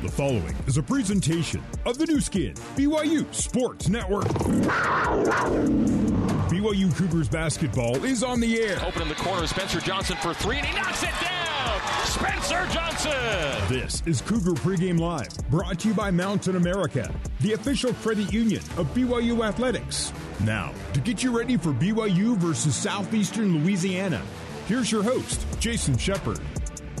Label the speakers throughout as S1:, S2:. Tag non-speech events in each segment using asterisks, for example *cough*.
S1: The following is a presentation of the Nu Skin, BYU Sports Network. BYU Cougars basketball is on the air.
S2: Open in the corner, Spencer Johnson for three, and he knocks it down. Spencer Johnson.
S1: This is Cougar Pregame Live, brought to you by Mountain America, the official credit union of BYU Athletics. Now, to get you ready for BYU versus Southeastern Louisiana, here's your host, Jason Shepard.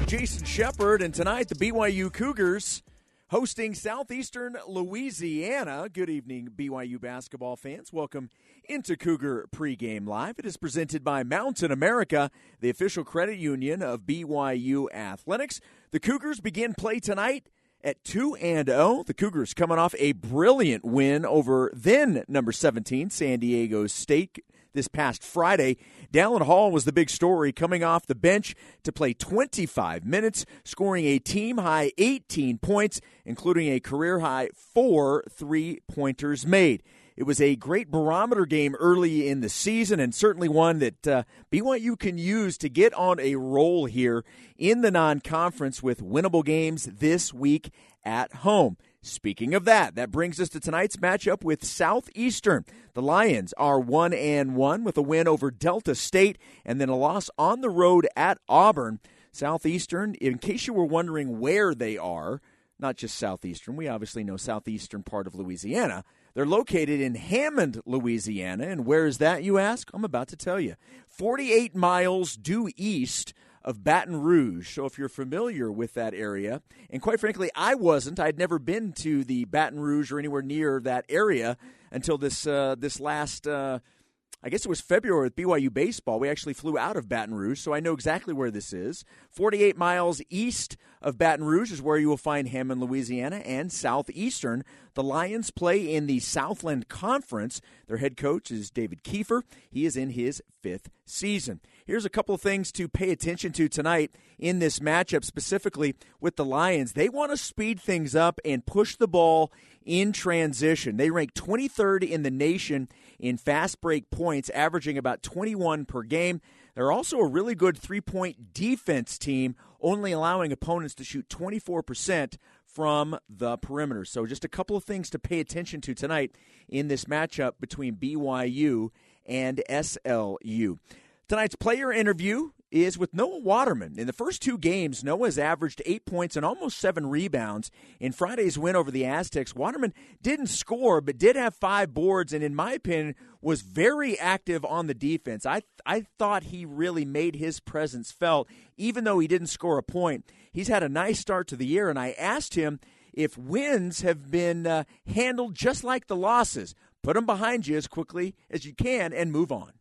S3: Jason Shepard, and tonight the BYU Cougars hosting Southeastern Louisiana. Good evening, BYU basketball fans. Welcome into Cougar Pregame Live. It is presented by Mountain America, the official credit union of BYU Athletics. The Cougars begin play tonight at 2 and 0. The Cougars coming off a brilliant win over then number 17 San Diego State this past Friday. Dallin Hall was the big story coming off the bench to play 25 minutes, scoring a team high 18 points, including a career high four three pointers made. It was a great barometer game early in the season, and certainly one that uh, BYU can use to get on a roll here in the non conference with winnable games this week at home. Speaking of that, that brings us to tonight's matchup with Southeastern. The Lions are 1 and 1 with a win over Delta State and then a loss on the road at Auburn. Southeastern, in case you were wondering where they are, not just Southeastern, we obviously know Southeastern part of Louisiana. They're located in Hammond, Louisiana. And where is that, you ask? I'm about to tell you. 48 miles due east of Baton Rouge. So if you're familiar with that area, and quite frankly, I wasn't. I'd never been to the Baton Rouge or anywhere near that area until this uh, this last. Uh, I guess it was February with BYU baseball. We actually flew out of Baton Rouge, so I know exactly where this is. 48 miles east of Baton Rouge is where you will find Hammond, Louisiana, and Southeastern. The Lions play in the Southland Conference. Their head coach is David Kiefer. He is in his fifth season. Here's a couple of things to pay attention to tonight in this matchup, specifically with the Lions. They want to speed things up and push the ball in transition. They rank 23rd in the nation in fast break points, averaging about 21 per game. They're also a really good three point defense team, only allowing opponents to shoot 24% from the perimeter. So, just a couple of things to pay attention to tonight in this matchup between BYU and SLU. Tonight's player interview is with Noah Waterman. In the first two games, Noah's averaged eight points and almost seven rebounds. In Friday's win over the Aztecs, Waterman didn't score, but did have five boards, and in my opinion, was very active on the defense. I I thought he really made his presence felt, even though he didn't score a point. He's had a nice start to the year, and I asked him if wins have been uh, handled just like the losses. Put them behind you as quickly as you can and move on.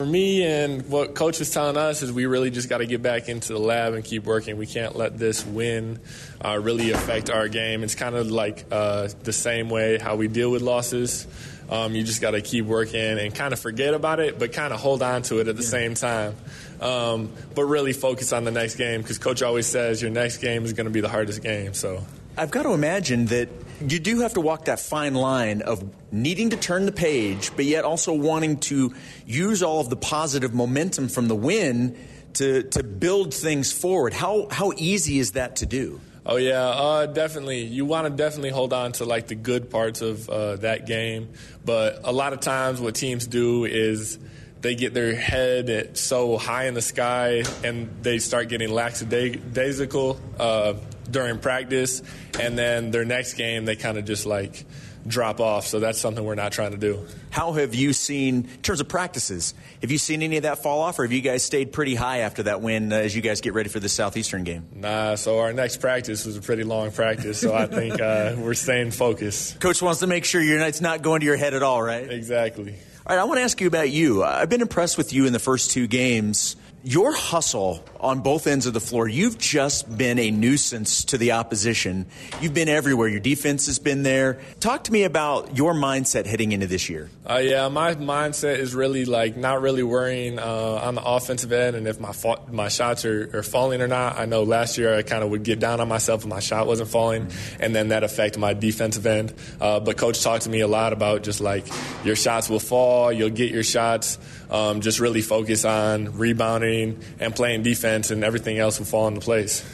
S4: For me and what coach was telling us is we really just got to get back into the lab and keep working. We can't let this win uh, really affect our game. It's kind of like uh, the same way how we deal with losses. Um, you just got to keep working and kind of forget about it, but kind of hold on to it at the yeah. same time. Um, but really focus on the next game because coach always says your next game is going to be the hardest game. So
S3: I've got to imagine that you do have to walk that fine line of needing to turn the page, but yet also wanting to use all of the positive momentum from the win to, to build things forward. How, how easy is that to do?
S4: Oh yeah, uh, definitely. You want to definitely hold on to like the good parts of uh, that game, but a lot of times what teams do is they get their head so high in the sky and they start getting lackadaisical uh, during practice, and then their next game they kind of just like drop off. So that's something we're not trying to do.
S3: How have you seen, in terms of practices, have you seen any of that fall off, or have you guys stayed pretty high after that win uh, as you guys get ready for the Southeastern game?
S4: Nah, so our next practice was a pretty long practice, so I think uh, we're staying focused.
S3: Coach wants to make sure you're, it's not going to your head at all, right?
S4: Exactly.
S3: All right, I want to ask you about you. I've been impressed with you in the first two games your hustle on both ends of the floor, you've just been a nuisance to the opposition. You've been everywhere. Your defense has been there. Talk to me about your mindset heading into this year.
S4: Uh, yeah, my mindset is really like not really worrying uh, on the offensive end and if my fa- my shots are, are, falling or not. I know last year I kind of would get down on myself if my shot wasn't falling, and then that affected my defensive end. Uh, but coach talked to me a lot about just like your shots will fall, you'll get your shots. Um, just really focus on rebounding and playing defense, and everything else will fall into place.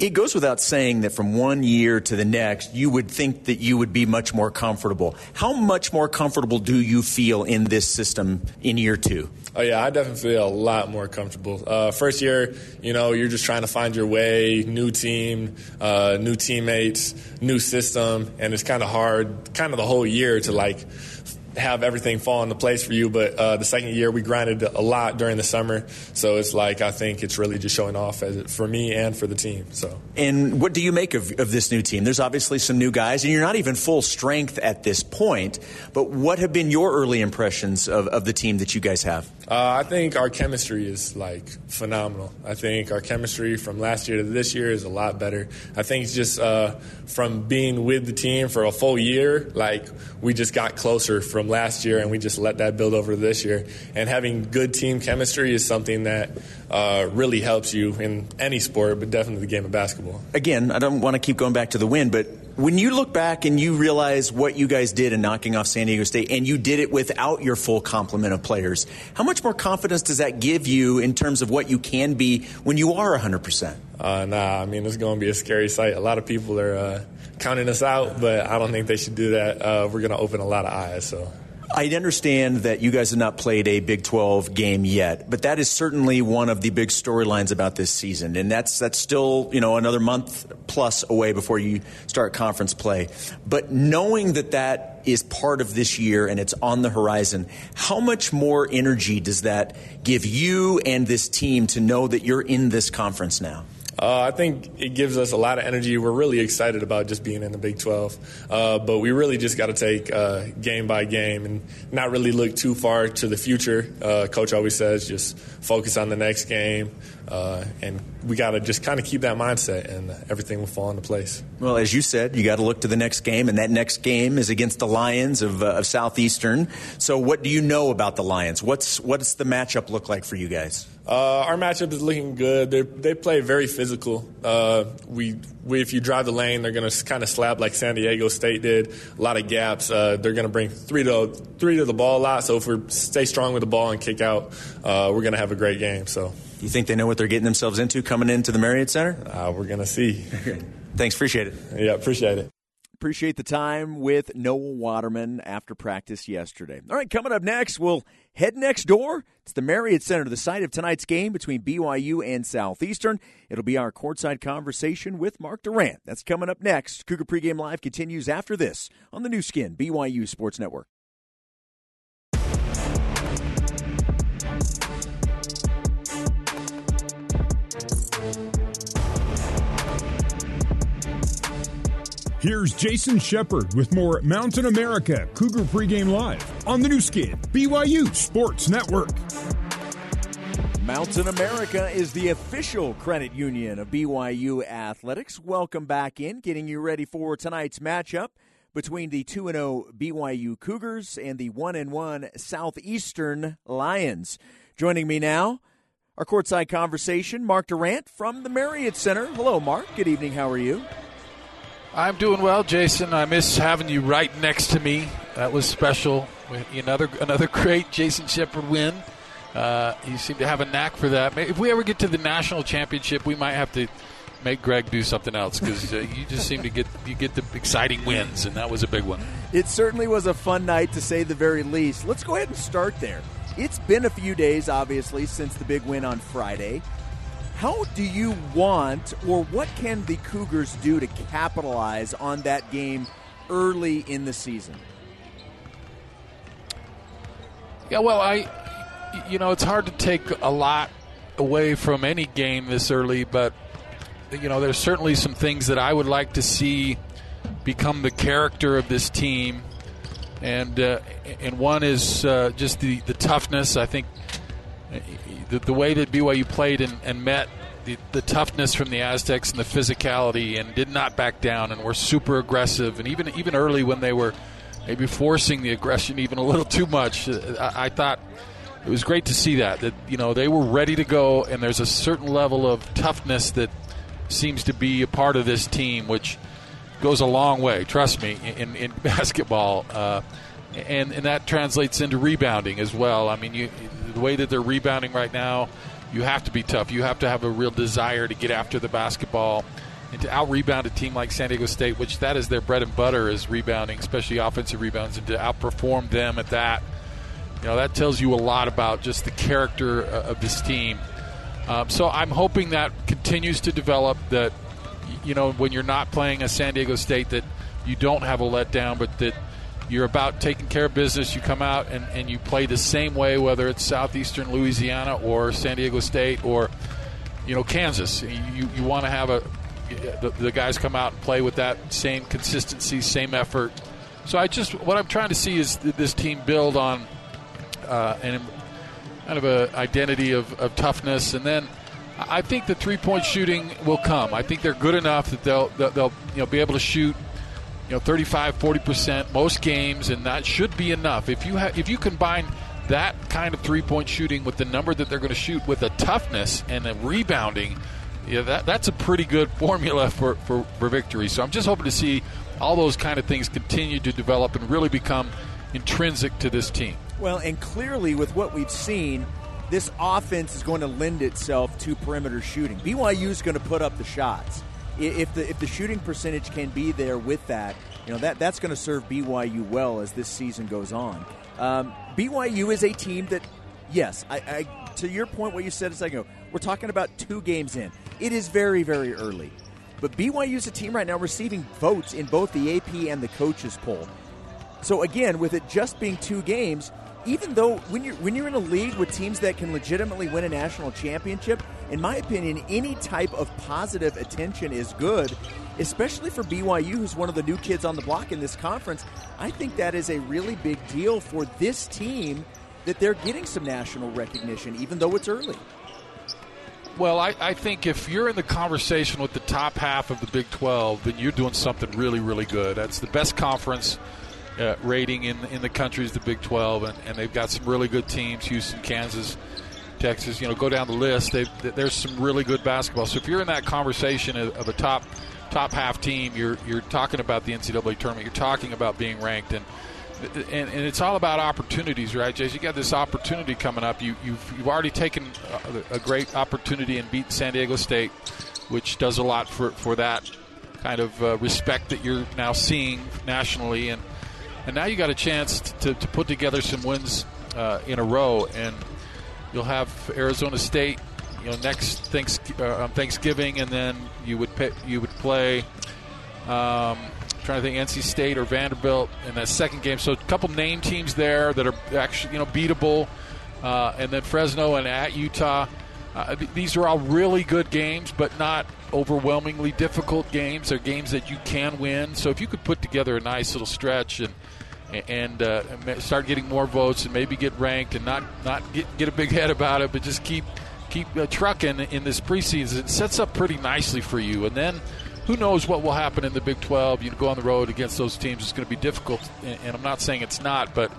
S3: It goes without saying that from one year to the next, you would think that you would be much more comfortable. How much more comfortable do you feel in this system in year two?
S4: Oh yeah, I definitely feel a lot more comfortable. Uh, first year, you know, you're just trying to find your way, new team, uh, new teammates, new system, and it's kind of hard, kind of the whole year to like have everything fall into place for you. But uh, the second year, we grinded a lot during the summer, so it's like I think it's really just showing off as, for me and for the team. So.
S3: And what do you make of, of this new team? There's obviously some new guys, and you're not even full strength at this point. But what have been your early impressions of, of the team that you guys have?
S4: Uh, I think our chemistry is like phenomenal. I think our chemistry from last year to this year is a lot better. I think just uh, from being with the team for a full year, like we just got closer from last year, and we just let that build over this year. And having good team chemistry is something that uh, really helps you in any sport, but definitely the game of basketball.
S3: Again, I don't want to keep going back to the win, but when you look back and you realize what you guys did in knocking off San Diego State, and you did it without your full complement of players, how much more confidence does that give you in terms of what you can be when you are 100%?
S4: Uh, nah, I mean, it's going to be a scary sight. A lot of people are uh, counting us out, but I don't think they should do that. Uh, we're going to open a lot of eyes, so.
S3: I understand that you guys have not played a Big 12 game yet, but that is certainly one of the big storylines about this season, and that's that's still you know another month plus away before you start conference play. But knowing that that is part of this year and it's on the horizon, how much more energy does that give you and this team to know that you're in this conference now?
S4: Uh, I think it gives us a lot of energy. We're really excited about just being in the Big 12, uh, but we really just got to take uh, game by game and not really look too far to the future. Uh, Coach always says just focus on the next game, uh, and we got to just kind of keep that mindset, and everything will fall into place.
S3: Well, as you said, you got to look to the next game, and that next game is against the Lions of, uh, of Southeastern. So, what do you know about the Lions? What's what's the matchup look like for you guys?
S4: Uh, our matchup is looking good. They're, they play very physical. Uh, we, we, if you drive the lane, they're going to kind of slap like San Diego State did. A lot of gaps. Uh, they're going to bring three to three to the ball a lot. So if we stay strong with the ball and kick out, uh, we're going to have a great game. So.
S3: You think they know what they're getting themselves into coming into the Marriott Center?
S4: Uh, we're going to see. *laughs*
S3: Thanks, appreciate it.
S4: Yeah, appreciate it.
S3: Appreciate the time with Noah Waterman after practice yesterday. All right, coming up next, we'll head next door. It's the Marriott Center, the site of tonight's game between BYU and Southeastern. It'll be our courtside conversation with Mark Durrant. That's coming up next. Cougar Pregame Live continues after this on the Nu Skin, BYU Sports Network.
S1: Here's Jason Shepard with more Mountain America Cougar Pregame Live on the Nu Skin, BYU Sports Network.
S3: Mountain America is the official credit union of BYU Athletics. Welcome back in, getting you ready for tonight's matchup between the 2 0 BYU Cougars and the 1 1 Southeastern Lions. Joining me now, our courtside conversation, Mark Durrant from the Marriott Center. Hello, Mark. Good evening. How are you?
S5: I'm doing well, Jason. I miss having you right next to me. That was special. Another another *laughs* great Jason Shepard win. Uh, you seem to have a knack for that. If we ever get to the national championship, we might have to make Greg do something else because uh, you just seem to get you get the exciting wins, and that was a big one.
S3: It certainly was a fun night to say the very least. Let's go ahead and start there. It's been a few days, obviously, since the big win on Friday. How do you want, or what can the Cougars do to capitalize on that game early in the season?
S5: Yeah, well, I, you know, it's hard to take a lot away from any game this early, but you know, there's certainly some things that I would like to see become the character of this team, and uh, and one is uh, just the the toughness. I think the, the way that BYU played and, and met the, the, toughness from the Aztecs and the physicality and did not back down and were super aggressive. And even even early when they were maybe forcing the aggression even a little too much I, I, thought it was great to see that that you know they were ready to go and there's a certain level of toughness that seems to be a part of this team which goes a long way trust me in, in *laughs* basketball uh, and and that translates into rebounding as well. I mean you the way that they're rebounding right now, you have to be tough. You have to have a real desire to get after the basketball. and to out rebound a team like San Diego State, which that is their bread and butter is rebounding, especially offensive rebounds, and to outperform them at that, you know, that tells you a lot about just the character uh, of this team. Um, so I'm hoping that continues to develop. That you know, when you're not playing a San Diego State, that you don't have a letdown, but that you're about taking care of business. You come out and, and you play the same way, whether it's southeastern Louisiana or San Diego State or you know Kansas. You you want to have a the, the, guys come out and play with that same consistency, same effort. So I just what I'm trying to see is this team build on uh, an kind of a identity of, of toughness, and then I think the three point shooting will come. I think they're good enough that they'll they'll, they'll you know be able to shoot you know 35 40% most games and that should be enough if you have if you combine that kind of three-point shooting with the number that they're going to shoot with a toughness and a rebounding yeah, that, that's a pretty good *laughs* formula for, for, for victory. So I'm just hoping to see all those kind of things continue to develop and really become intrinsic to this team.
S3: Well, and clearly with what we've seen, this offense is going to lend itself to perimeter shooting. BYU is going to put up the shots if the if the shooting percentage can be there with that, you know that that's going to serve BYU well as this season goes on. Um, BYU is a team that, yes, I, I, to your point, what you said a second ago, we're talking about two games in. It is very very early, but BYU is a team right now receiving votes in both the AP and the coaches poll. So again, with it just being two games, even though when you're when you're in a league with teams that can legitimately win a national championship, in my opinion, any type of positive attention is good, especially for BYU, who's one of the new kids on the block in this conference. I think that is a really big deal for this team that they're getting some national recognition, even though it's early.
S5: Well, I, I, think if you're in the conversation with the top half of the Big 12, then you're doing something really, really good. That's the best conference uh, rating in in the country is the Big 12, and, and they've got some really good teams: Houston, Kansas, Texas. You know, go down the list. They've, there's some really good basketball. So if you're in that conversation of, of a top top half team, you're you're talking about the NCAA tournament. You're talking about being ranked and. And, and, it's all about opportunities, right, Jace? You got this opportunity coming up. You, you've, you've already taken a, a great opportunity and beat San Diego State, which does a lot for, for that kind of uh, respect that you're now seeing nationally. And and now you got a chance to, to put together some wins uh, in a row, and you'll have Arizona State, you know, next thanks, uh, Thanksgiving, and then you would pay, you would play. Um, trying to think, NC State or Vanderbilt in that second game. So a couple name teams there that are actually you know beatable, uh, and then Fresno and at Utah. Uh, th- these are all really good games, but not overwhelmingly difficult games. They're games that you can win. So if you could put together a nice little stretch and and uh, start getting more votes and maybe get ranked and not not get, get a big head about it, but just keep keep uh, trucking in this preseason. It sets up pretty nicely for you, and then. Who knows what will happen in the Big 12? You go on the road against those teams. It's going to be difficult, and I'm not saying it's not, but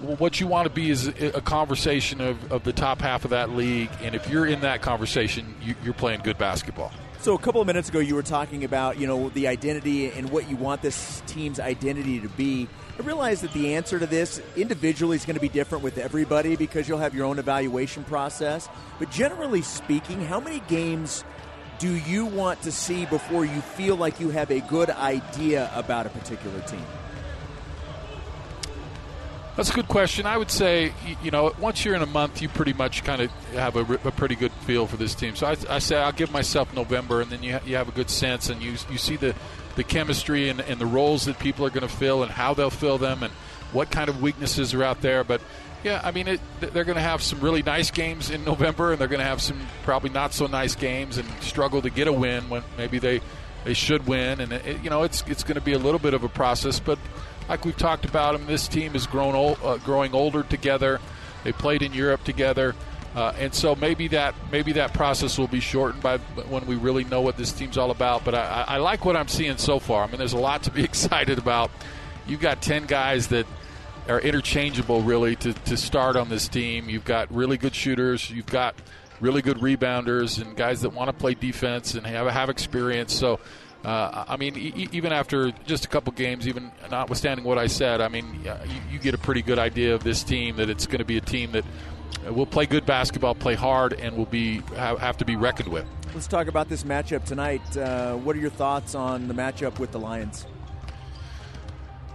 S5: what you want to be is a conversation of, of the top half of that league. And if you're in that conversation, you, you're playing good basketball.
S3: So a couple of minutes ago, you were talking about you know the identity and what you want this team's identity to be. I realize that the answer to this individually is going to be different with everybody because you'll have your own evaluation process. But generally speaking, how many games do you want to see before you feel like you have a good idea about a particular team?
S5: That's a good question. I would say, you know, once you're in a month, you pretty much kind of have a, a pretty good feel for this team. So I, I, say I'll give myself November, and then you, you have a good sense, and you, you see the, the chemistry and, and the roles that people are going to fill and how they'll fill them and what kind of weaknesses are out there. But yeah, I mean, it, they're going to have some really nice games in November, and they're going to have some probably not so nice games and struggle to get a win when maybe they they should win. And it, you know, it's it's going to be a little bit of a process, but like we've talked about them, this team is grown old, uh, growing older together. They played in Europe together. Uh, and so maybe that maybe that process will be shortened by when we really know what this team's all about. But I, I like what I'm seeing so far. I mean, there's a lot to be *laughs* excited about. You've got ten guys that are interchangeable, really, to, to start on this team. You've got really good shooters. You've got really good rebounders and guys that want to play defense and have have experience. So uh, I mean, e- even after just a couple games, even notwithstanding what I said, I mean, you, you get a pretty good idea of this team that it's going to be a team that will play good basketball, play hard, and will be have, have to be reckoned with.
S3: Let's talk about this matchup tonight. Uh, what are your thoughts on the matchup with the Lions?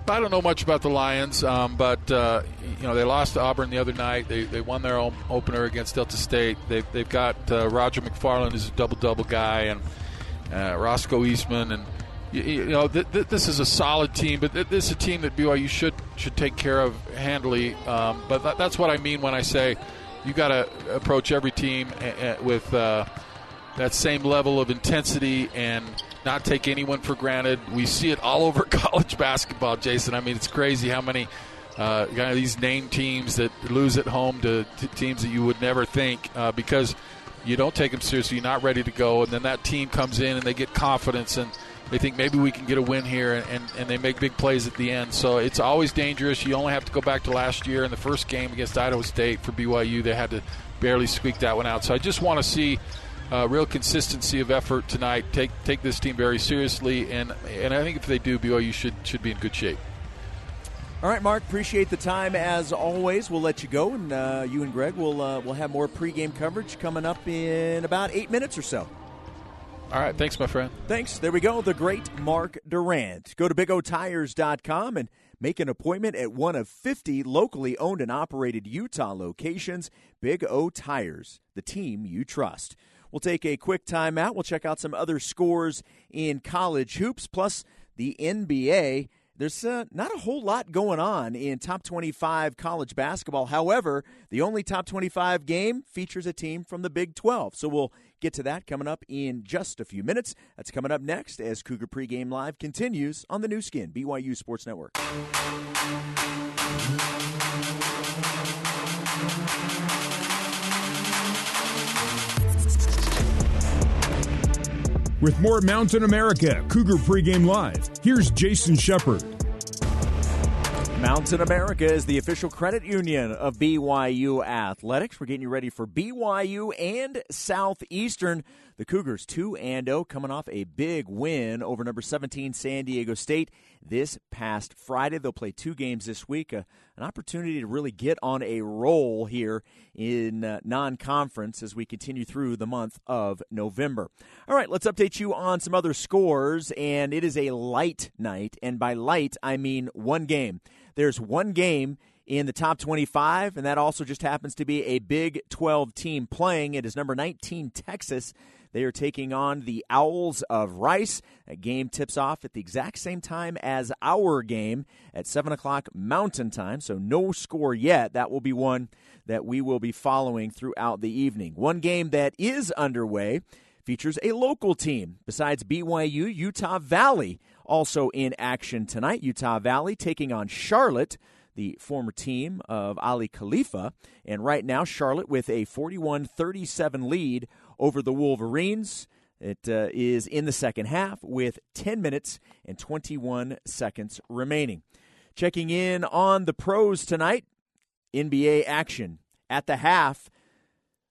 S5: I don't know much about the Lions, um, but uh, you know they lost to Auburn the other night. They, they won their own opener against Delta State. They've, they've got uh, Roger McFarland, who's a double double guy, and uh, Roscoe Eastmond, and you, you know th- th- this is a solid team. But th- this is a team that BYU should should take care of handily. Um, but th- that's what I mean when I say you got to approach every team a- a- with uh, that same level of intensity and not take anyone for granted. We see it all over *laughs* college basketball, Jason. I mean, it's crazy how many uh, of these name teams that lose at home to, to teams that you would never think uh, because you don't take them seriously. You're not ready to go, and then that team comes in and they get confidence and they think maybe we can get a win here, and, and, and they make big plays at the end. So it's always dangerous. You only have to go back to last year in the first game against Idaho State for BYU. They had to barely squeak that one out. So I just want to see uh, real consistency of effort tonight. Take take this team very seriously, and and I think if they do, BYU should should be in good shape.
S3: All right, Mark. Appreciate the time as always. We'll let you go, and uh, you and Greg will uh, will have more pregame coverage coming up in about eight minutes or so.
S5: All right, thanks, my friend.
S3: Thanks. There we go. The great Mark Durrant. Go to BigOTires.com and make an appointment at one of 50 locally owned and operated Utah locations. Big O Tires, the team you trust. We'll take a quick timeout. We'll check out some other scores in college hoops, plus the NBA. There's uh, not a whole lot going on in top 25 college basketball. However, the only top 25 game features a team from the Big 12. So we'll get to that coming up in just a few minutes. That's coming up next as Cougar Pregame Live continues on the Nu Skin, BYU Sports Network.
S1: With more Mountain America Cougar Pregame Live, here's Jason Shepard.
S3: Mountain America is the official credit union of BYU Athletics. We're getting you ready for BYU and Southeastern. The Cougars 2 and 0 coming off a big win over number 17 San Diego State this past Friday. They'll play two games this week, uh, an opportunity to really get on a roll here in uh, non conference as we continue through the month of November. All right, let's update you on some other scores, and it is a light night. And by light, I mean one game. There's one game in the top 25, and that also just happens to be a Big 12 team playing. It is number 19, Texas. They are taking on the Owls of Rice. A game tips off at the exact same time as our game at 7 o'clock Mountain Time, so no score yet. That will be one that we will be following throughout the evening. One game that is underway features a local team. Besides BYU, Utah Valley also in action tonight. Utah Valley taking on Charlotte, the former team of Aly Khalifa. And right now, Charlotte with a 41 37 lead over the Wolverines. It uh, is in the second half with 10 minutes and 21 seconds remaining. Checking in on the pros tonight, NBA action. At the half,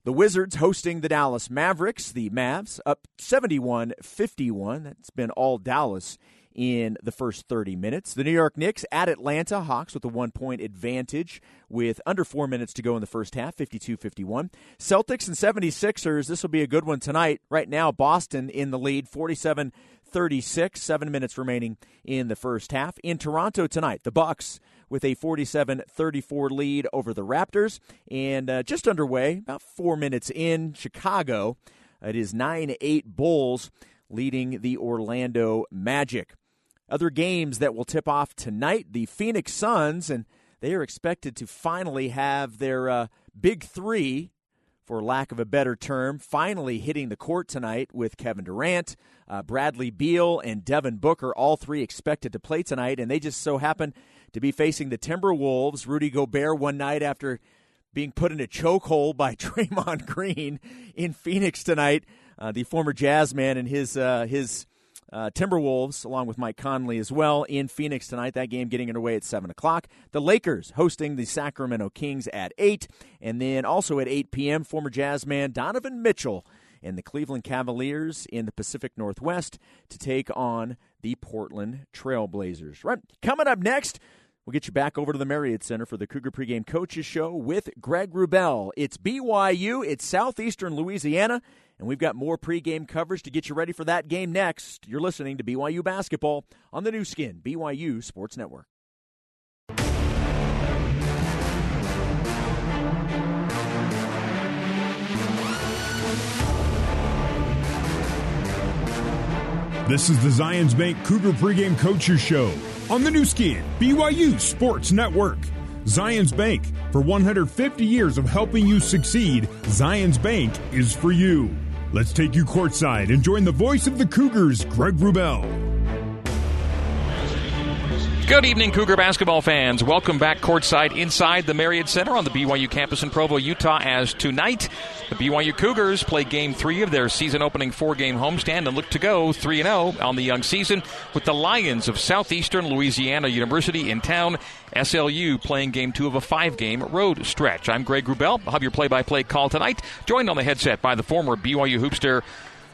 S3: the Wizards hosting the Dallas Mavericks. The Mavs up 71 51. That's been all Dallas in the first 30 minutes. The New York Knicks at Atlanta Hawks with a one point advantage with under four minutes to go in the first half, 52 51. Celtics and 76ers, this will be a good one tonight. Right now, Boston in the lead, 47 36, seven minutes remaining in the first half. In Toronto tonight, the Bucks with a 47 34 lead over the Raptors. And uh, just underway, about four minutes in, Chicago. It is 9 8 Bulls leading the Orlando Magic. Other games that will tip off tonight the Phoenix Suns, and they are expected to finally have their uh, big three, for lack of a better term, finally hitting the court tonight with Kevin Durant, uh, Bradley Beal, and Devin Booker, all three expected to play tonight, and they just so happen to be facing the Timberwolves. Rudy Gobert one night after being put in a chokehold by *laughs* Draymond Green in Phoenix tonight. Uh, the former Jazz man and his uh, his uh, Timberwolves, along with Mike Conley as well, in Phoenix tonight. That game getting underway at 7 o'clock. The Lakers hosting the Sacramento Kings at 8. And then also at 8 p.m., former Jazz man Donovan Mitchell and the Cleveland Cavaliers in the Pacific Northwest to take on the Portland Trailblazers. Right. Coming up next, We'll get you back over to the Marriott Center for the Cougar Pregame Coaches Show with Greg Wrubell. It's BYU, it's Southeastern Louisiana, and we've got more pregame coverage to get you ready for that game next. You're listening to BYU Basketball on the Nu Skin, BYU Sports Network.
S1: This is the Zions Bank Cougar Pregame Coaches Show on the Nu Skin, BYU Sports Network. Zions Bank, for 150 years of helping you succeed, Zions Bank is for you. Let's take you courtside and join the voice of the Cougars, Greg Wrubell.
S2: Good evening, Cougar basketball fans. Welcome back courtside inside the Marriott Center on the BYU campus in Provo, Utah, as tonight the BYU Cougars play game three of their season opening four game homestand and look to go 3 0 on the young season with the Lions of Southeastern Louisiana University in town. SLU playing game two of a five game road stretch. I'm Greg Wrubell. I'll have your play by play call tonight, joined on the headset by the former BYU hoopster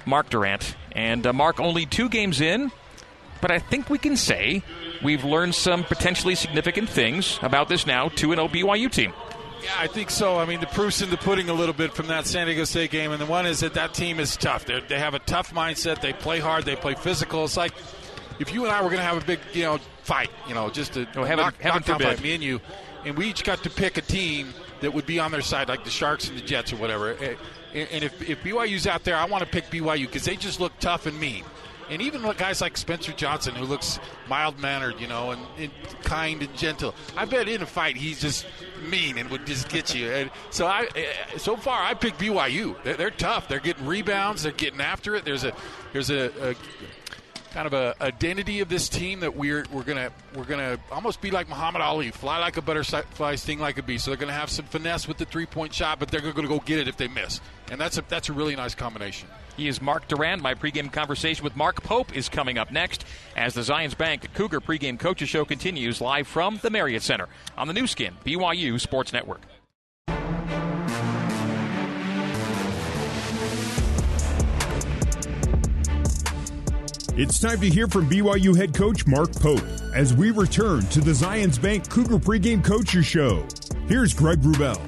S2: Mark Durrant. And uh, Mark, only two games in, but I think we can say we've learned some potentially significant things about this now 2 0 BYU team.
S5: Yeah, I think so. I mean, the proof's in the pudding a little bit from that San Diego State game, and the one is that that team is tough. They're, they have a tough mindset. They play hard. They play physical. It's like if you and I were going to have a big, you know, fight, you know, just to
S2: oh, heaven,
S5: knock,
S2: heaven
S5: knock fight, me and you, and we each got to pick a team that would be on their side, like the Sharks and the Jets or whatever. Eh, eh, and if, if BYU's out there, I want to pick BYU because they just look tough and mean and even guys like Spencer Johnson, who looks mild mannered, you know, and, and, kind and gentle. I bet in a fight he's just mean and would just get you. And so I, eh, so far, I picked BYU. They're, they're, tough. They're getting rebounds. They're getting after it. There's a, there's a, a kind of a identity of this team that we're we're gonna we're gonna almost be like Muhammad Ali, fly like a butterfly, sting like a bee. So they're gonna have some finesse with the three point shot, but they're gonna go get it if they miss, and that's a that's a really nice combination.
S2: He is Mark Durrant. My pregame conversation with Mark Pope is coming up next as the Zions Bank Cougar pregame coaches show continues live from the Marriott Center on the Nu Skin BYU Sports Network.
S1: It's time to hear from BYU head coach Mark Pope as we return to the Zions Bank Cougar pregame coaches show. Here's Greg Wrubell.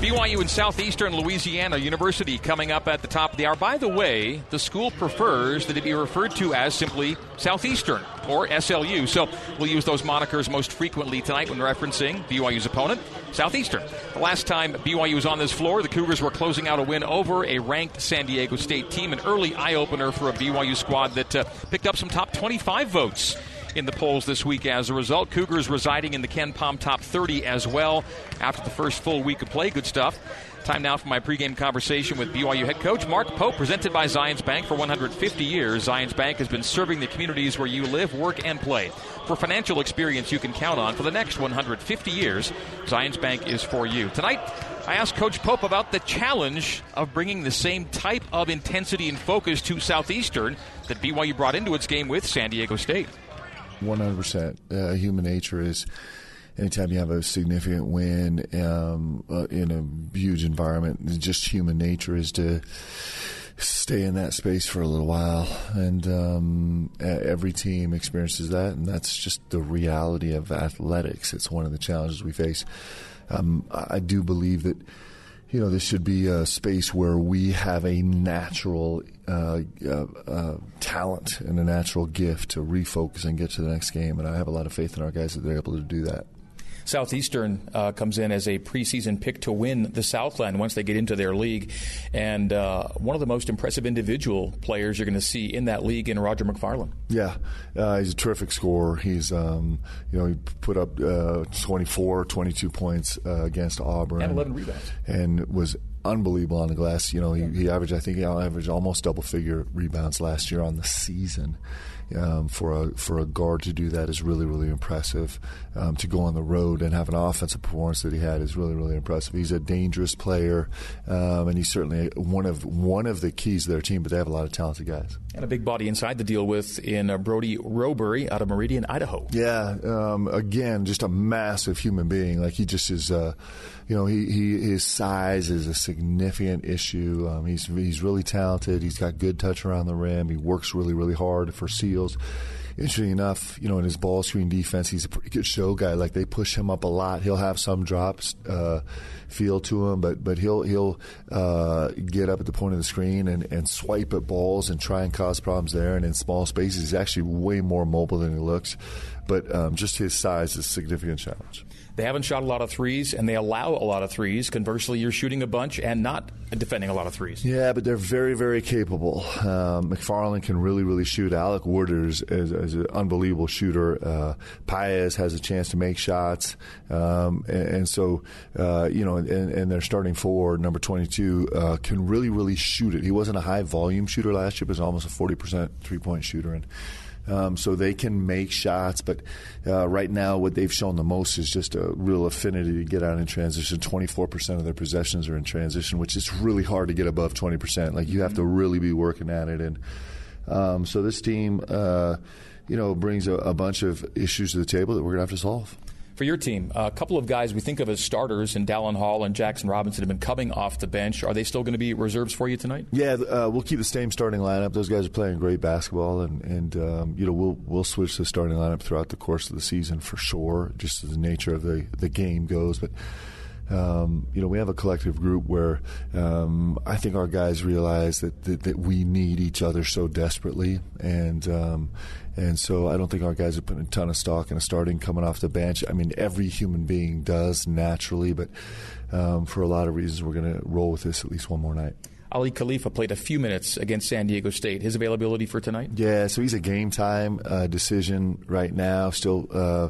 S2: BYU in Southeastern Louisiana University coming up at the top of the hour. By the way, the school prefers that it be referred to as simply Southeastern or SLU. So we'll use those monikers most frequently tonight when referencing BYU's opponent, Southeastern. The last time BYU was on this floor, the Cougars were closing out a win over a ranked San Diego State team, an early eye opener for a BYU squad that uh, picked up some top 25 votes in the polls this week as a result. Cougars residing in the KenPom top 30 as well after the first full week of play. Good stuff. Time now for my pregame conversation with BYU head coach Mark Pope, presented by Zions Bank for 150 years. Zions Bank has been serving the communities where you live, work, and play. For financial experience you can count on for the next 150 years, Zions Bank is for you. Tonight, I asked Coach Pope about the challenge of bringing the same type of intensity and focus to Southeastern that BYU brought into its game with San Diego State.
S6: 100%. Uh, human nature is anytime you have a significant win um, uh, in a huge environment, just human nature is to stay in that space for a little while. And um, every team experiences that, and that's just the reality of athletics. It's one of the challenges we face. Um, I do believe that you know, this should be a space where we have a natural uh, uh, uh, talent and a natural gift to refocus and get to the next game. And I have a lot of faith in our guys that they're able to do that.
S2: Southeastern uh, comes in as a preseason pick to win the Southland once they get into their league. And uh, one of the most impressive individual players you're going to see in that league in Roger McFarland.
S6: Yeah, uh, he's a terrific scorer. He's, um, you know, he put up uh, 24, 22 points uh, against Auburn.
S2: And 11 rebounds.
S6: And was unbelievable on the glass. You know, he, he averaged, I think he averaged almost double figure rebounds last year on the season um, for a for a guard to do that is really really impressive. Um, to go on the road and have an offensive performance that he had is really really impressive. He's a dangerous player, um, and he's certainly one of one of the keys to their team. But they have a lot of talented guys
S2: and a big body inside to deal with in uh, Brody Rowbury out of Meridian, Idaho.
S6: Yeah, um, again, just a massive human being. Like he just is. Uh, you know, he, he his size is a significant issue. Um, he's he's really talented. He's got good touch around the rim. He works really really hard for Seals. interesting enough, you know, in his ball screen defense, he's a pretty good show guy. Like they push him up a lot. He'll have some drops uh, feel to him, but but he'll he'll uh, get up at the point of the screen and, and swipe at balls and try and cause problems there. And in small spaces, he's actually way more mobile than he looks. But um, just his size is a significant challenge.
S7: They haven't shot a lot of threes, and they allow a lot of threes. Conversely, you're shooting a bunch and not defending a lot of threes.
S6: Yeah, but they're very, very capable. Um, McFarland can really, really shoot. Alec Wooders is, is an unbelievable shooter. Uh, Paez has a chance to make shots, um, and, and, so uh, you know, and, and their starting forward, number 22, uh, can really, really shoot it. He wasn't a high volume shooter last year, but was almost a 40 percent three point shooter, and um, so they can make shots. But uh, right now, what they've shown the most is just a real affinity to get out in transition. 24% of their possessions are in transition, which is really hard to get above 20%. Like you have to really be working at it. And um, so this team, uh, you know, brings a, a bunch of issues to the table that we're going to have to solve
S7: for your team, a couple of guys we think of as starters in Dallin Hall and Jackson Robinson have been coming off the bench. Are they still going to be reserves for you tonight?
S6: Yeah, uh, we'll keep the same starting lineup. Those guys are playing great basketball, and and um, you know we'll we'll switch the starting lineup throughout the course of the season for sure, just as the nature of the the game goes. But um, you know, we have a collective group where um, I think our guys realize that, that, that we need each other so desperately, and um, and so I don't think our guys are putting a ton of stock in a starting coming off the bench. I mean, every human being does naturally, but um, for a lot of reasons, we're going to roll with this at least one more night.
S7: Aly Khalifa played a few minutes against San Diego State. His availability for tonight?
S6: Yeah, so he's a game time uh, decision right now. Still uh,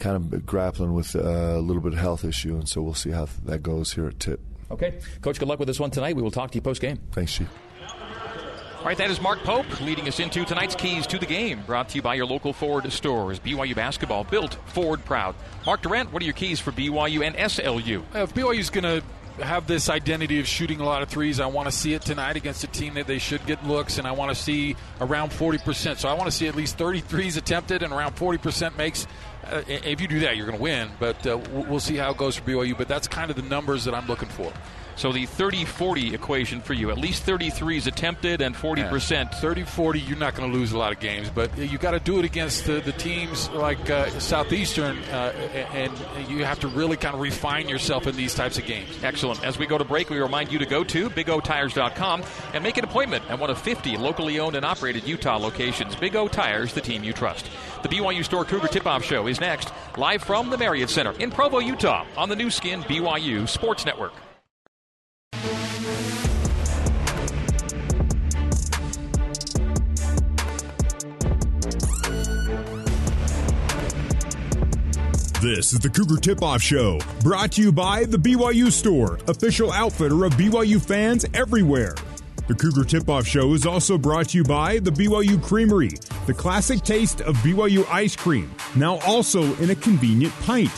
S6: kind of grappling with uh, a little bit of health issue, and so we'll see how that goes here at Tip.
S7: Okay, Coach. Good luck with this one tonight. We will talk to you post game.
S6: Thanks, Chief.
S2: All right, that is Mark Pope leading us into tonight's keys to the game. Brought to you by your local Ford stores. BYU basketball built Ford proud. Mark Durrant, what are your keys for BYU and SLU?
S5: If BYU is going to have this identity of shooting a lot of threes. I want to see it tonight against a team that they should get looks, and I want to see around 40%. So I want to see at least 33s attempted and around 40% makes. Uh, if you do that, you're going to win, but uh, we'll see how it goes for BYU. But that's kind of the numbers that I'm looking for.
S2: So the 30-40 equation for you, at least 33s attempted and 40%.
S5: 30-40, you're not going to lose a lot of games, but you got to do it against the, the teams like uh, Southeastern, uh, and you have to really kind of refine yourself in these types of games.
S2: Excellent. As we go to break, we remind you to go to BigOTires.com and make an appointment at one of 50 locally owned and operated Utah locations. Big O Tires, the team you trust. The BYU Store Cougar Tip-Off Show is next, live from the Marriott Center in Provo, Utah, on the Nu Skin BYU Sports Network.
S1: This is the Cougar Tip Off Show, brought to you by the BYU Store, official outfitter of BYU fans everywhere. The Cougar Tip Off Show is also brought to you by the BYU Creamery, the classic taste of BYU ice cream, now also in a convenient pint.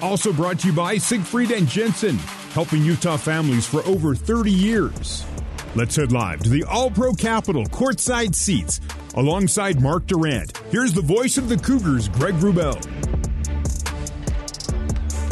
S1: Also brought to you by Siegfried and Jensen, helping Utah families for over 30 years. Let's head live to the All Pro Capital courtside seats alongside Mark Durrant. Here's the voice of the Cougars, Greg Wrubell.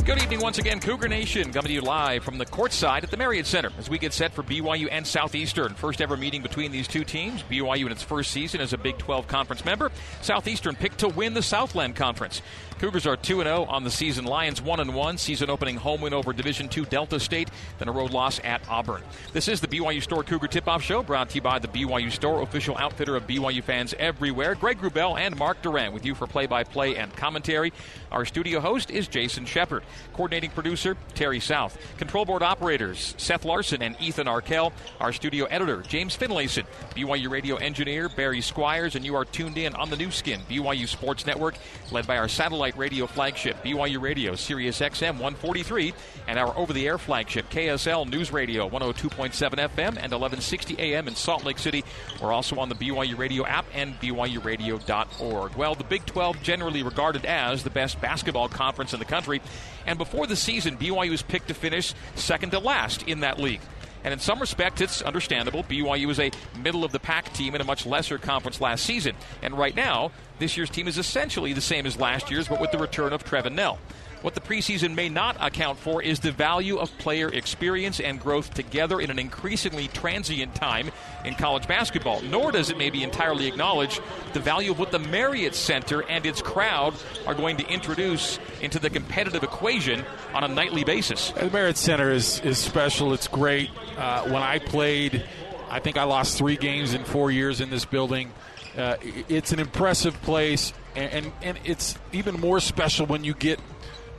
S2: Good evening once again, Cougar Nation, coming to you live from the courtside at the Marriott Center as we get set for BYU and Southeastern. First ever meeting between these two teams. BYU in its first season as a Big 12 conference member. Southeastern picked to win the Southland Conference. Cougars are 2 0 on the season. Lions 1 1. Season opening home win over Division II Delta State, then a road loss at Auburn. This is the BYU Store Cougar Tip Off Show, brought to you by the BYU Store, official outfitter of BYU fans everywhere. Greg Wrubell and Mark Durrant with you for play by play and commentary. Our studio host is Jason Shepard. Coordinating producer, Terry South. Control board operators, Seth Larson and Ethan Arkell. Our studio editor, James Finlayson. BYU radio engineer, Barry Squires. And you are tuned in on the Nu Skin, BYU Sports Network, led by our satellite satellite radio flagship, BYU Radio, Sirius XM 143, and our over the air flagship, KSL News Radio, 102.7 FM and 1160 AM in Salt Lake City. We're also on the BYU Radio app and BYURadio.org. Well, the Big 12 generally regarded as the best basketball conference in the country, and before the season, BYU was picked to finish second to last in that league. And in some respects, it's understandable. BYU was a middle of the pack team in a much lesser conference last season. And right now, this year's team is essentially the same as last year's, but with the return of Trevin Knell. What the preseason may not account for is the value of player experience and growth together in an increasingly transient time in college basketball. Nor does it maybe entirely acknowledge the value of what the Marriott Center and its crowd are going to introduce into the competitive equation on a nightly basis.
S5: The Marriott Center is, is special. It's great. Uh, when I played, I think I lost three games in four years in this building. Uh, it's an impressive place, and, and, and it's even more special when you get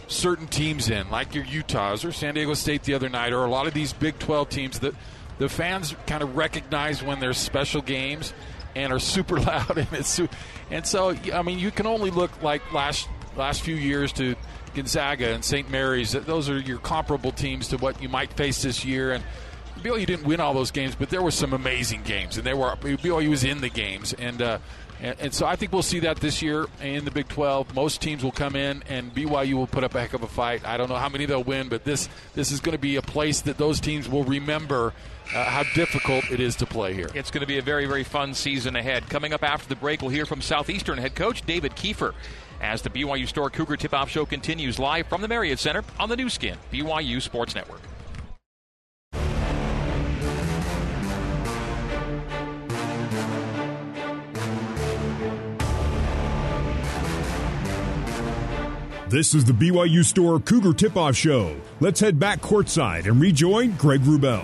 S5: certain teams in, like your Utahs or San Diego State the other night, or a lot of these Big 12 teams that the fans kind of recognize when there's special games and are super *laughs* loud. And, it's, and so, I mean, you can only look like last last few years to Gonzaga and St. Mary's. Those are your comparable teams to what you might face this year. And BYU didn't win all those games, but there were some amazing games, and there were BYU was in the games, and, uh, and and, so I think we'll see that this year in the Big 12. Most teams will come in, and BYU will put up a heck of a fight. I don't know how many they'll win, but this this is going to be a place that those teams will remember. Uh, how difficult it is to play here.
S2: It's going to be a very, very fun season ahead. Coming up after the break, we'll hear from Southeastern head coach David Kiefer as the BYU Store Cougar Tip Off Show continues live from the Marriott Center on the Nu Skin, BYU Sports Network.
S1: This is the BYU Store Cougar Tip Off Show. Let's head back courtside and rejoin Greg Wrubell.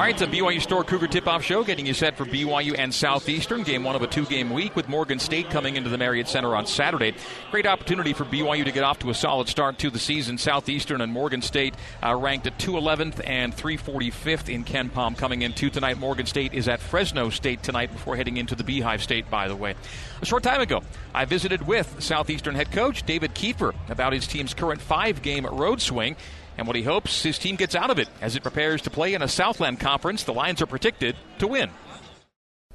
S2: All right, it's a BYU Store Cougar tip-off show, getting you set for BYU and Southeastern. Game one of a two-game week with Morgan State coming into the Marriott Center on Saturday. Great opportunity for BYU to get off to a solid start to the season. Southeastern and Morgan State uh, ranked at 211th and 345th in KenPom coming into tonight. Morgan State is at Fresno State tonight before heading into the Beehive State, by the way. A short time ago, I visited with Southeastern head coach David Kiefer about his team's current five-game road swing and what he hopes his team gets out of it as it prepares to play in a Southland Conference the Lions are predicted to win.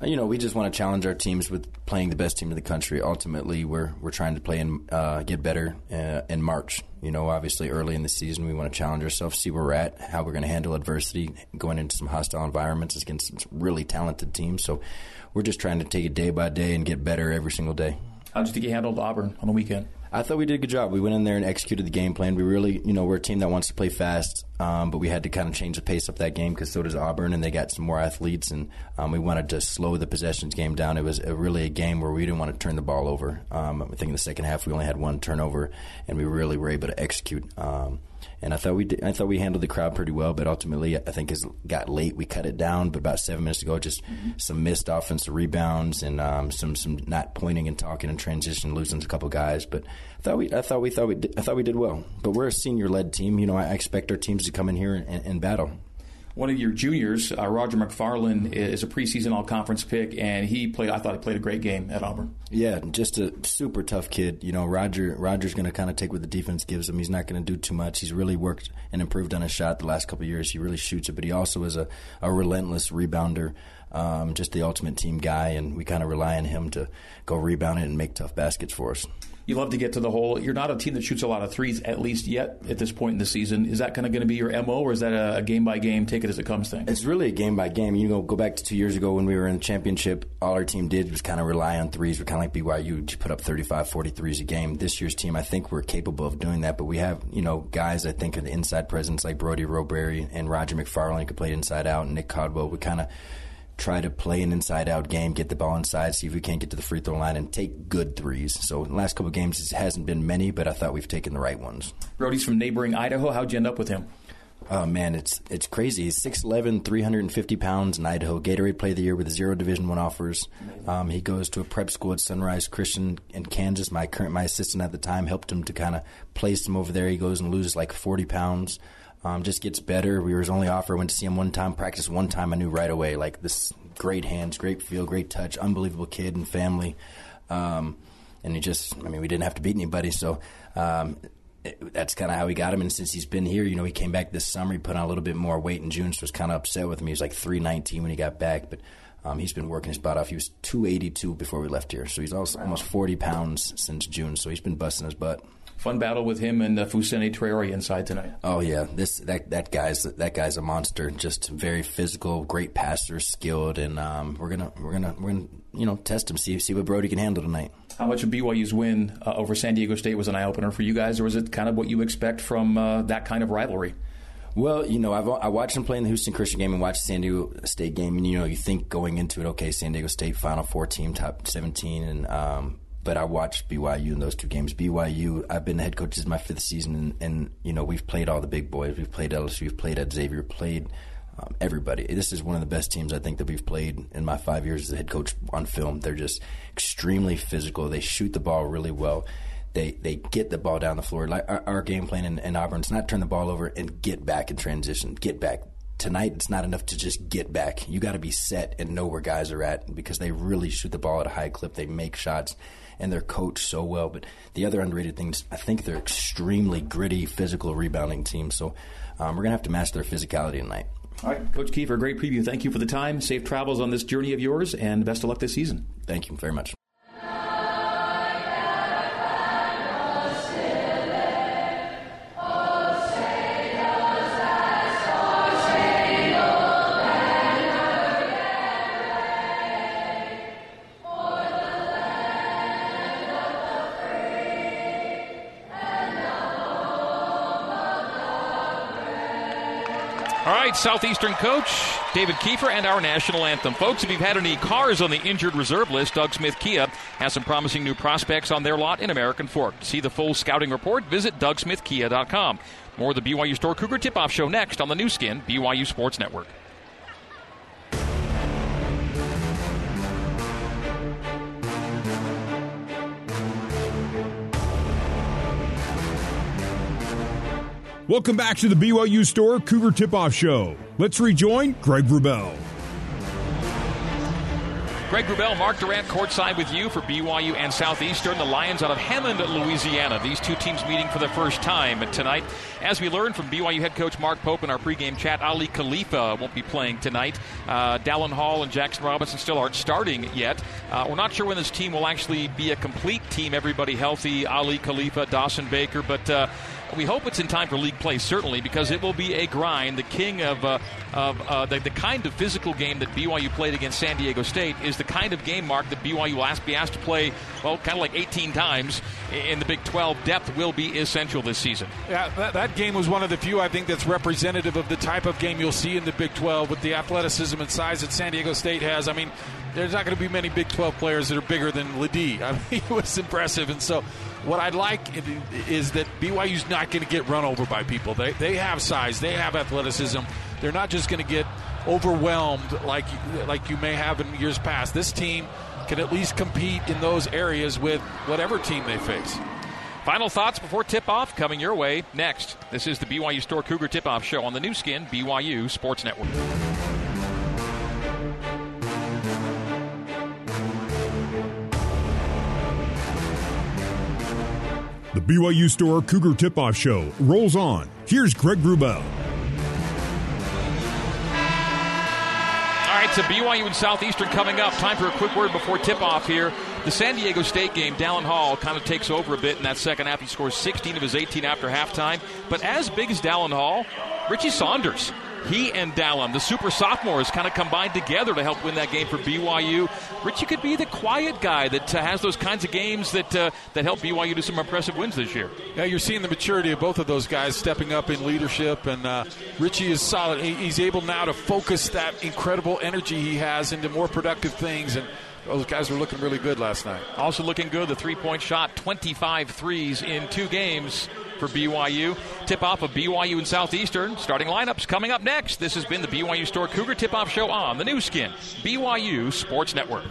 S8: You know, we just want to challenge our teams with playing the best team in the country. Ultimately, we're we're trying to play and uh, get better uh, in March. You know, obviously early in the season, we want to challenge ourselves, see where we're at, how we're going to handle adversity, going into some hostile environments against some really talented teams. So, we're just trying to take it day by day and get better every single day.
S7: How did you think you handled Auburn on the weekend?
S8: I thought we did a good job. We went in there and executed the game plan. We really, you know, we're a team that wants to play fast, um, but we had to kind of change the pace up that game because so does Auburn, and they got some more athletes, and um, we wanted to slow the possessions game down. It was a, really a game where we didn't want to turn the ball over. Um, I think in the second half we only had one turnover, and we really were able to execute. Um, and I thought we did, I thought we handled the crowd pretty well. But ultimately, I think it got late, we cut it down. But about seven minutes ago, just mm-hmm. some missed offensive rebounds and um, some some not pointing and talking and transition, losing a couple guys. But I thought we I thought we thought we did, I thought we did well. But we're a senior led team. You know, I expect our teams to come in here and, and battle
S7: one of your juniors, uh, Roger McFarlane, is a preseason All Conference pick, and he played. I thought he played a great game at Auburn.
S8: Yeah, just a super tough kid. You know, Roger. Roger's going to kind of take what the defense gives him. He's not going to do too much. He's really worked and improved on his shot the last couple years. He really shoots it, but he also is a, a relentless rebounder. Um, just the ultimate team guy, and we kind of rely on him to go rebound it and make tough baskets for us
S7: you love to get to the hole. You're not a team that shoots a lot of threes, at least yet at this point in the season. Is that kind of going to be your mo, or is that a game by game, take it as it comes thing?
S8: It's really a game by game. You know, go back to two years ago when we were in the championship. All our team did was kind of rely on threes. We're kind of like BYU, to put up 35, 40 threes a game. This year's team, I think we're capable of doing that, but we have you know guys I think an inside presence like Brody Rowbury and Roger McFarlane could play inside out, and Nick Caldwell. We kind of try to play an inside out game, get the ball inside, see if we can't get to the free throw line, and take good threes. So, in the last couple of games, it hasn't been many, but I thought we've taken the right ones.
S7: Brody's from neighboring Idaho. How'd you end up with him?
S8: Oh man, it's it's crazy. He's 6'11", 350 pounds in Idaho. Gatorade Play of the Year with zero Division One offers. Um, he goes to a prep school at Sunrise Christian in Kansas. My current my assistant at the time helped him to kind of place him over there. He goes and loses like forty pounds. Um, just gets better. We were his only offer. Went to see him one time, practice one time. I knew right away, like this great hands, great feel, great touch, unbelievable kid and family. Um, and he just, I mean, we didn't have to beat anybody, so um, it, that's kind of how we got him. And since he's been here, you know, he came back this summer. He put on a little bit more weight in June, so was kind of upset with me. He was like 319 when he got back, but um, he's been working his butt off. He was 282 before we left here, so he's also almost 40 pounds since June. So he's been busting his butt.
S7: Fun battle with him and uh, Fousseyni Traore inside tonight.
S8: Oh yeah, this that that guy's that guy's a monster. Just very physical, great passer, skilled, and um, we're gonna we're gonna we're gonna you know test him, see see what Brody can handle tonight.
S7: How much of BYU's win uh, over San Diego State was an eye opener for you guys, or was it kind of what you expect from uh, that kind of rivalry?
S8: Well, you know, I've, I watched him play in the Houston Christian game and watched the San Diego State game, and you know, you think going into it, okay, San Diego State Final Four team, top seventeen, and um, but I watched BYU in those two games. BYU, I've been the head coach this is my fifth season, and, and, you know we've played all the big boys. We've played LSU, we've played at Xavier, played um, everybody. This is one of the best teams I think that we've played in my five years as a head coach on film. They're just extremely physical. They shoot the ball really well they they get the ball down the floor. Like our, our game plan in, in Auburn, is not turn the ball over and get back in transition. Get back. Tonight, it's not enough to just get back. You got to be set and know where guys are at because they really shoot the ball at a high clip. They make shots and they're coached so well. But the other underrated things, I think they're extremely gritty, physical rebounding team. So um, we're gonna have to match their physicality tonight.
S7: All right, Coach Kiefer, great preview. Thank you for the time. Safe travels on this journey of yours, and best of luck this season.
S8: Thank you very much.
S2: Southeastern coach David Kiefer and our national anthem. Folks, if you've had any cars on the injured reserve list, Doug Smith Kia has some promising new prospects on their lot in American Fork. To see the full scouting report, visit DougSmithKia.com. More of the BYU Store Cougar Tip Off Show next on the Nu Skin, BYU Sports Network.
S1: Welcome back to the BYU Store Cougar Tip Off Show. Let's rejoin Greg Wrubell.
S2: Greg Wrubell, Mark Durrant courtside with you for BYU and Southeastern. The Lions out of Hammond, Louisiana. These two teams meeting for the first time tonight. As we learned from BYU head coach Mark Pope in our pregame chat, Aly Khalifa won't be playing tonight. Uh, Dallin Hall and Jackson Robinson still aren't starting yet. Uh, we're not sure when this team will actually be a complete team, everybody healthy. Aly Khalifa, Dawson Baker, but. Uh, we hope it's in time for league play, certainly, because it will be a grind. The king of, uh, of uh, the, the, kind of physical game that BYU played against San Diego State is the kind of game, Mark, that BYU will be asked to play, well, kind of like 18 times in the Big 12. Depth will be essential this season.
S5: Yeah, that, that game was one of the few, I think, that's representative of the type of game you'll see in the Big 12 with the athleticism and size that San Diego State has. I mean, there's not going to be many Big 12 players that are bigger than LeDee. *laughs* I mean, he was impressive. And so what I'd like is that BYU's not going to get run over by people. They, they have size, they have athleticism. They're not just going to get overwhelmed like, like you may have in years past. This team can at least compete in those areas with whatever team they face.
S2: Final thoughts before tip off coming your way next. This is the BYU Store Cougar Tip Off Show on the Nu Skin, BYU Sports Network.
S1: The BYU Store Cougar Tip Off Show rolls on. Here's Greg Wrubell.
S2: All right, so BYU and Southeastern coming up. Time for a quick word before tip off here. The San Diego State game, Dallin Hall kind of takes over a bit in that second half. He scores 16 of his 18 after halftime. But as big as Dallin Hall, Richie Saunders he and Dallin, the super sophomores, kind of combined together to help win that game for BYU. Richie could be the quiet guy that uh, has those kinds of games that uh, that help BYU do some impressive wins this year.
S5: Yeah, you're seeing the maturity of both of those guys stepping up in leadership, and uh, Richie is solid. He's able now to focus that incredible energy he has into more productive things and. Those guys were looking really good last night.
S2: Also looking good, the three point shot, 25 threes in two games for BYU. Tip off of BYU and Southeastern. Starting lineups coming up next. This has been the BYU Store Cougar Tip Off Show on the Nu Skin, BYU Sports Network.